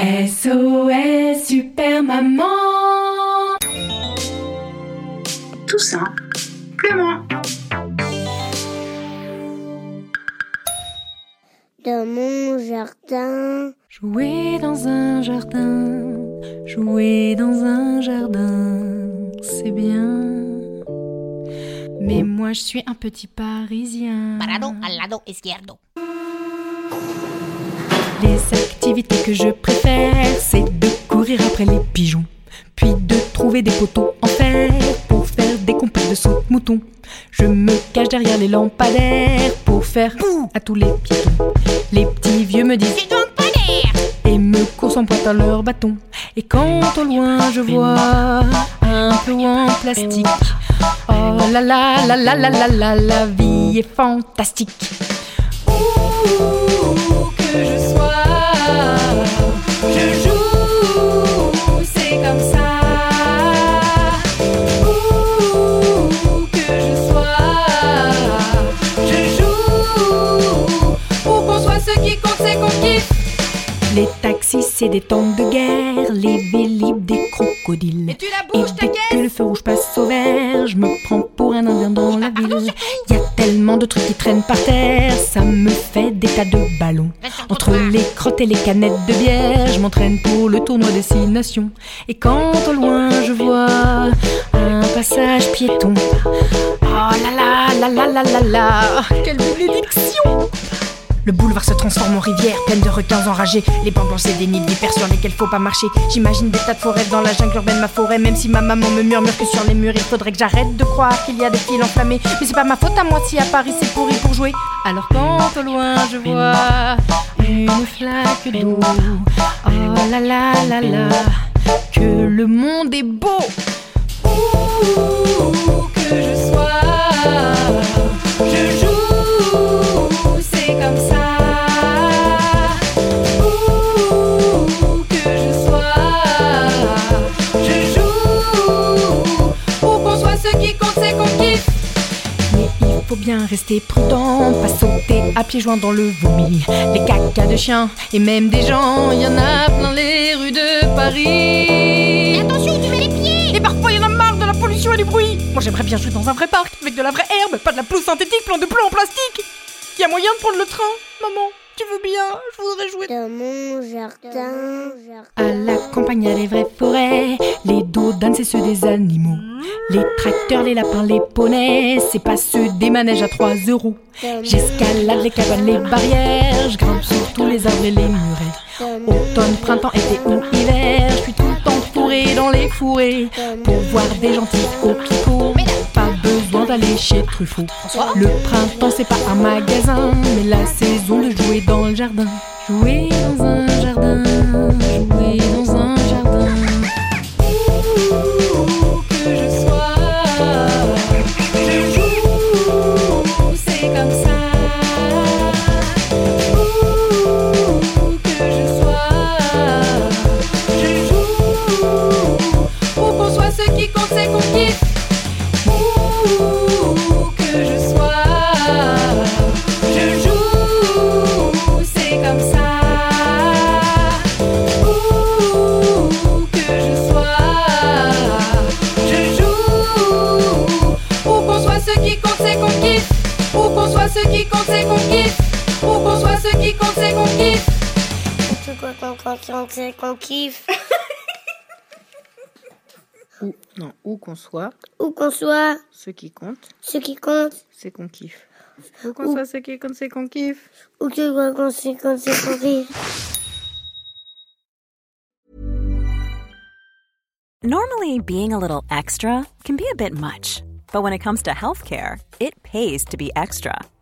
SOS Super Maman Tout simplement. Dans mon jardin, Jouer dans un jardin, jouer dans un jardin, c'est bien. Mais moi je suis un petit parisien. Parado al lado izquierdo. Les activités que je préfère, après les pigeons, puis de trouver des poteaux en fer pour faire des compètes de saute-mouton. Je me cache derrière les lampadaires pour faire pouh à tous les piétons. Les petits vieux me disent C'est donc pas l'air et me courent en pointe à leur bâton. Et quand au loin je vois un peu en plastique, oh là là là là là là là, la vie est fantastique. Qu'on kiffe. Les taxis, c'est des tanks de guerre, les vélib, des crocodiles. Mais tu la Et bouges, ta dès que le feu rouge passe au vert, je me prends pour un indien dans la ville. Y a tellement de trucs qui traînent par terre, ça me fait des tas de ballons. Entre les crottes et les canettes de bière, je m'entraîne pour le tournoi des six nations. Et quand au loin je vois un passage piéton, oh là là là là là là là, quelle bénédiction! Le boulevard se transforme en rivière, pleine de requins enragés. Les bambins, c'est des nids de vipères sur lesquels faut pas marcher. J'imagine des tas de forêts dans la jungle urbaine, ma forêt. Même si ma maman me murmure que sur les murs, il faudrait que j'arrête de croire qu'il y a des fils enflammés. Mais c'est pas ma faute à moi si à Paris c'est pourri pour jouer. Alors quand au loin je vois une flaque d'eau, oh là là là là, que le monde est beau. Bien rester prudent, pas sauter à pieds joints dans le vomi. Les cacas de chiens et même des gens, il y en a plein les rues de Paris. Mais attention, tu mets les pieds Et parfois, il y en a marre de la pollution et du bruit. Moi, j'aimerais bien jouer dans un vrai parc, avec de la vraie herbe, pas de la pelouse synthétique plein de plombs en plastique. Y a moyen de prendre le train Maman, tu veux bien? Je voudrais jouer. dans mon jardin, À la campagne, y a les forêts. Dodanes, c'est ceux des animaux. Les tracteurs, les lapins, les poneys, c'est pas ceux des manèges à 3 euros. J'escalade les cabanes, les barrières. Je grimpe sur tous les arbres et les murets. Automne, printemps, été ou hiver, je suis tout le temps fourré dans les fourrés pour voir des gentils coquelicots. Pas besoin d'aller chez Truffaut. Le printemps, c'est pas un magasin, mais la saison de jouer dans le jardin. Jouer dans un jardin, ce qui compte, c'est qu'on kiffe. Où qu'on soit, ce qui compte, c'est qu'on kiffe. C'est quoi qu'on qu'on c'est qu'on kiffe Ou, non, où qu'on soit, Où qu'on soit, ce qui compte, ce qui compte, c'est qu'on kiffe. Où qu'on soit, ce qui compte, c'est qu'on kiffe. où que quoi qu'on c'est qu'on c'est qu'on kiffe. Normally, being a little extra can be a bit much, but when it comes to healthcare, it pays to be extra.